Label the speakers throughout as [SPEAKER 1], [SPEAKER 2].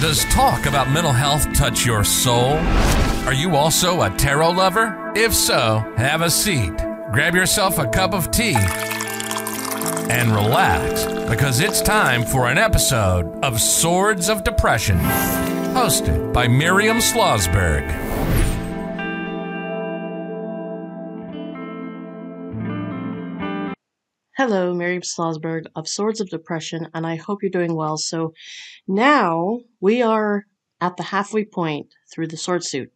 [SPEAKER 1] Does talk about mental health touch your soul? Are you also a tarot lover? If so, have a seat, grab yourself a cup of tea, and relax because it's time for an episode of Swords of Depression, hosted by Miriam Slozberg.
[SPEAKER 2] Hello, Miriam Slozberg of Swords of Depression, and I hope you're doing well. So now we are at the halfway point through the sword suit.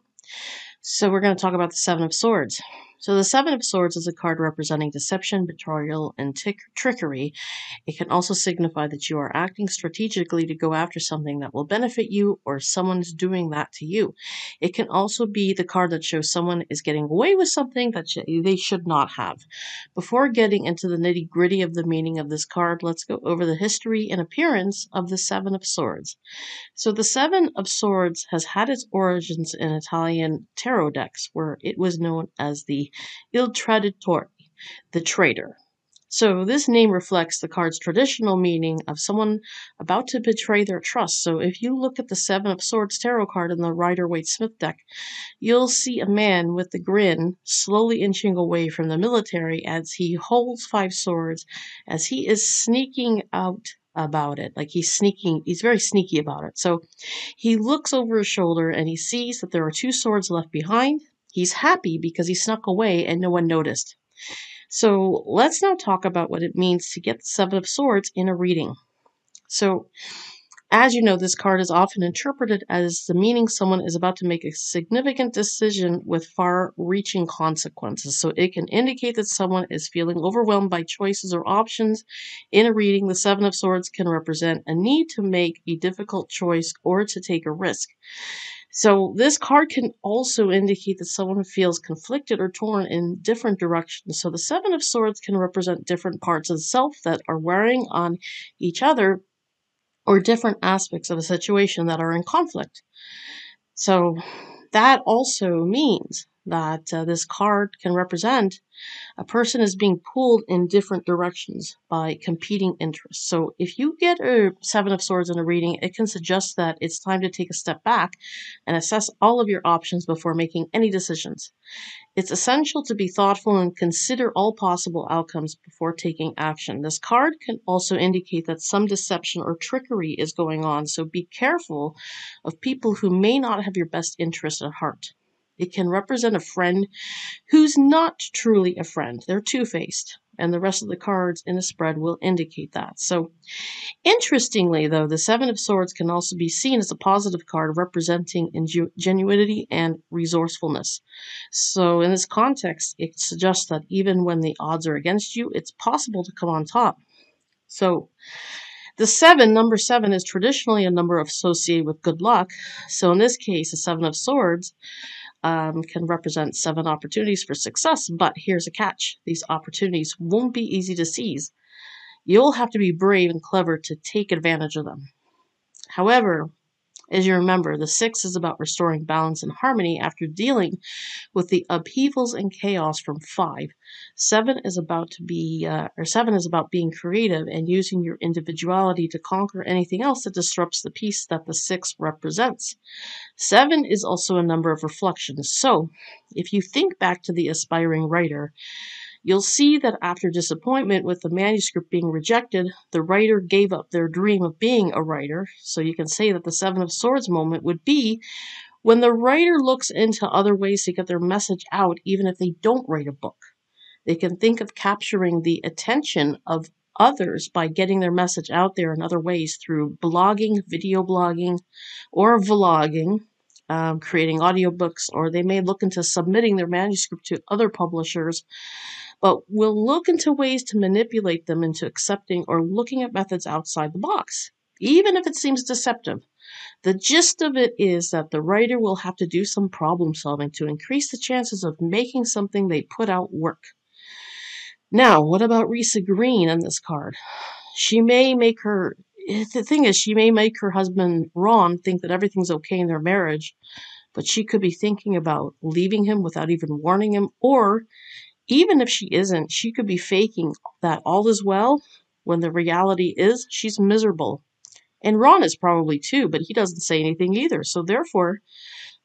[SPEAKER 2] So we're going to talk about the Seven of Swords. So the Seven of Swords is a card representing deception, betrayal, and trickery. It can also signify that you are acting strategically to go after something that will benefit you or someone is doing that to you. It can also be the card that shows someone is getting away with something that sh- they should not have. Before getting into the nitty gritty of the meaning of this card, let's go over the history and appearance of the Seven of Swords. So the Seven of Swords has had its origins in Italian tarot decks, where it was known as the Il Traditore, the traitor. So this name reflects the card's traditional meaning of someone about to betray their trust. So if you look at the Seven of Swords tarot card in the Rider Waite Smith deck, you'll see a man with a grin slowly inching away from the military as he holds five swords as he is sneaking out about it. Like he's sneaking, he's very sneaky about it. So he looks over his shoulder and he sees that there are two swords left behind. He's happy because he snuck away and no one noticed. So let's now talk about what it means to get the Seven of Swords in a reading. So, as you know, this card is often interpreted as the meaning someone is about to make a significant decision with far reaching consequences. So, it can indicate that someone is feeling overwhelmed by choices or options. In a reading, the Seven of Swords can represent a need to make a difficult choice or to take a risk. So, this card can also indicate that someone feels conflicted or torn in different directions. So, the Seven of Swords can represent different parts of the self that are wearing on each other or different aspects of a situation that are in conflict. So, that also means that uh, this card can represent a person is being pulled in different directions by competing interests. So if you get a Seven of Swords in a reading, it can suggest that it's time to take a step back and assess all of your options before making any decisions. It's essential to be thoughtful and consider all possible outcomes before taking action. This card can also indicate that some deception or trickery is going on, so be careful of people who may not have your best interest at heart. It can represent a friend who's not truly a friend. They're two faced. And the rest of the cards in the spread will indicate that. So, interestingly, though, the Seven of Swords can also be seen as a positive card representing ingenuity and resourcefulness. So, in this context, it suggests that even when the odds are against you, it's possible to come on top. So, the seven, number seven, is traditionally a number associated with good luck. So, in this case, the Seven of Swords um, can represent seven opportunities for success, but here's a catch these opportunities won't be easy to seize. You'll have to be brave and clever to take advantage of them. However, as you remember, the six is about restoring balance and harmony after dealing with the upheavals and chaos from five. Seven is about to be, uh, or seven is about being creative and using your individuality to conquer anything else that disrupts the peace that the six represents. Seven is also a number of reflections. So, if you think back to the aspiring writer, You'll see that after disappointment with the manuscript being rejected, the writer gave up their dream of being a writer. So you can say that the Seven of Swords moment would be when the writer looks into other ways to get their message out, even if they don't write a book. They can think of capturing the attention of others by getting their message out there in other ways through blogging, video blogging, or vlogging, um, creating audiobooks, or they may look into submitting their manuscript to other publishers but we'll look into ways to manipulate them into accepting or looking at methods outside the box, even if it seems deceptive. The gist of it is that the writer will have to do some problem solving to increase the chances of making something they put out work. Now, what about Risa Green on this card? She may make her the thing is she may make her husband Ron think that everything's okay in their marriage, but she could be thinking about leaving him without even warning him or even if she isn't, she could be faking that all is well when the reality is she's miserable. And Ron is probably too, but he doesn't say anything either. So therefore,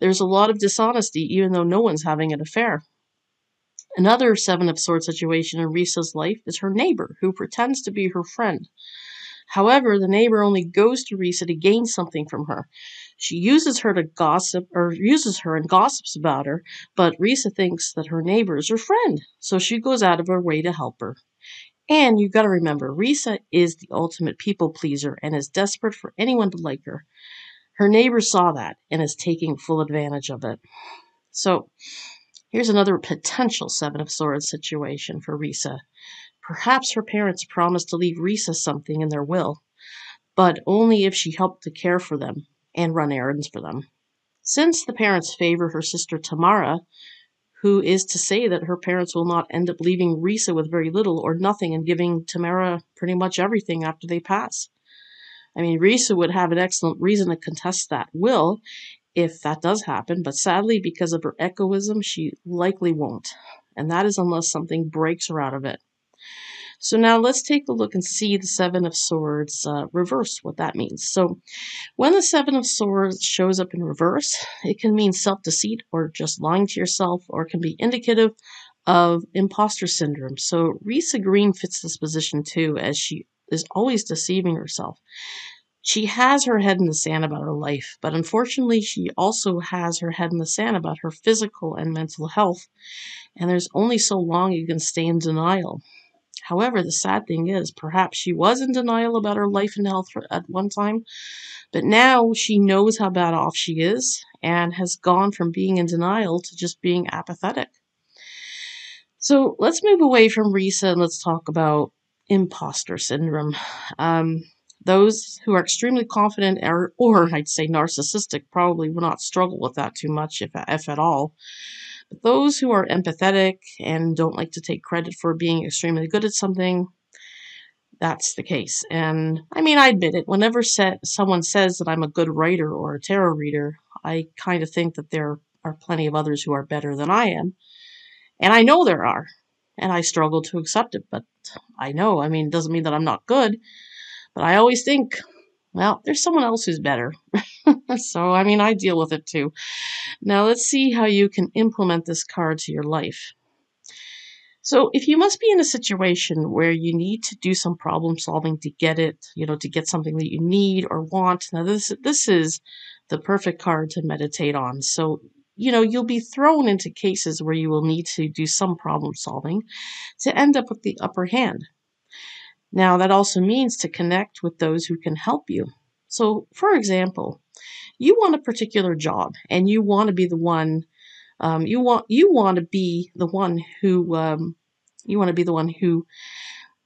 [SPEAKER 2] there's a lot of dishonesty, even though no one's having an affair. Another Seven of Swords situation in Risa's life is her neighbor, who pretends to be her friend. However, the neighbor only goes to Risa to gain something from her. She uses her to gossip, or uses her and gossips about her, but Risa thinks that her neighbor is her friend, so she goes out of her way to help her. And you've gotta remember, Risa is the ultimate people pleaser and is desperate for anyone to like her. Her neighbor saw that and is taking full advantage of it. So, here's another potential Seven of Swords situation for Risa. Perhaps her parents promised to leave Risa something in their will, but only if she helped to care for them and run errands for them. Since the parents favor her sister Tamara, who is to say that her parents will not end up leaving Risa with very little or nothing and giving Tamara pretty much everything after they pass. I mean, Risa would have an excellent reason to contest that will if that does happen, but sadly, because of her egoism, she likely won't. And that is unless something breaks her out of it. So now let's take a look and see the Seven of Swords uh, reverse, what that means. So when the Seven of Swords shows up in reverse, it can mean self deceit or just lying to yourself, or can be indicative of imposter syndrome. So Risa Green fits this position too, as she is always deceiving herself. She has her head in the sand about her life, but unfortunately, she also has her head in the sand about her physical and mental health. And there's only so long you can stay in denial. However, the sad thing is, perhaps she was in denial about her life and health at one time, but now she knows how bad off she is and has gone from being in denial to just being apathetic. So let's move away from Risa and let's talk about imposter syndrome. Um, those who are extremely confident or, or I'd say narcissistic probably will not struggle with that too much, if, if at all. But those who are empathetic and don't like to take credit for being extremely good at something, that's the case. And I mean, I admit it. Whenever someone says that I'm a good writer or a tarot reader, I kind of think that there are plenty of others who are better than I am. And I know there are. And I struggle to accept it, but I know. I mean, it doesn't mean that I'm not good. But I always think, well, there's someone else who's better. so, I mean, I deal with it too. Now, let's see how you can implement this card to your life. So, if you must be in a situation where you need to do some problem solving to get it, you know, to get something that you need or want, now this this is the perfect card to meditate on. So, you know, you'll be thrown into cases where you will need to do some problem solving to end up with the upper hand. Now, that also means to connect with those who can help you. So, for example, you want a particular job and you want to be the one um, you want you want to be the one who um, you want to be the one who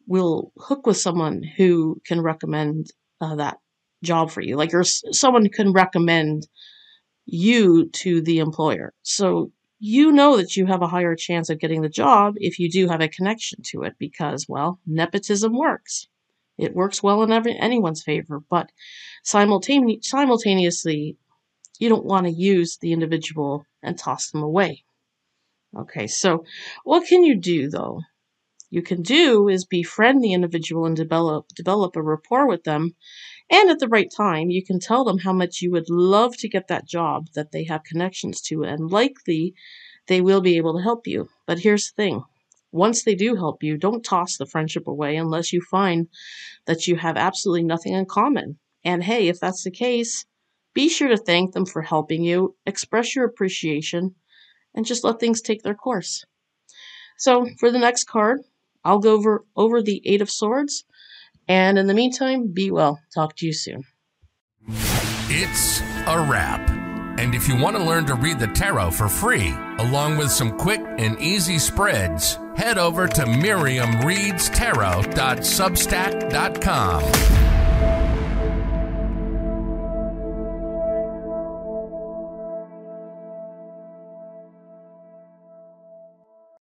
[SPEAKER 2] will hook with someone who can recommend uh, that job for you. Like or someone can recommend you to the employer. So you know that you have a higher chance of getting the job if you do have a connection to it because well nepotism works it works well in every, anyone's favor, but simultane- simultaneously, you don't want to use the individual and toss them away. Okay, so what can you do though? You can do is befriend the individual and develop develop a rapport with them, and at the right time, you can tell them how much you would love to get that job that they have connections to, and likely they will be able to help you. But here's the thing once they do help you, don't toss the friendship away unless you find that you have absolutely nothing in common. And hey, if that's the case, be sure to thank them for helping you, express your appreciation, and just let things take their course. So, for the next card, I'll go over, over the Eight of Swords. And in the meantime, be well. Talk to you soon.
[SPEAKER 1] It's a wrap. And if you want to learn to read the tarot for free, along with some quick and easy spreads, head over to MiriamReadsTarot.substack.com.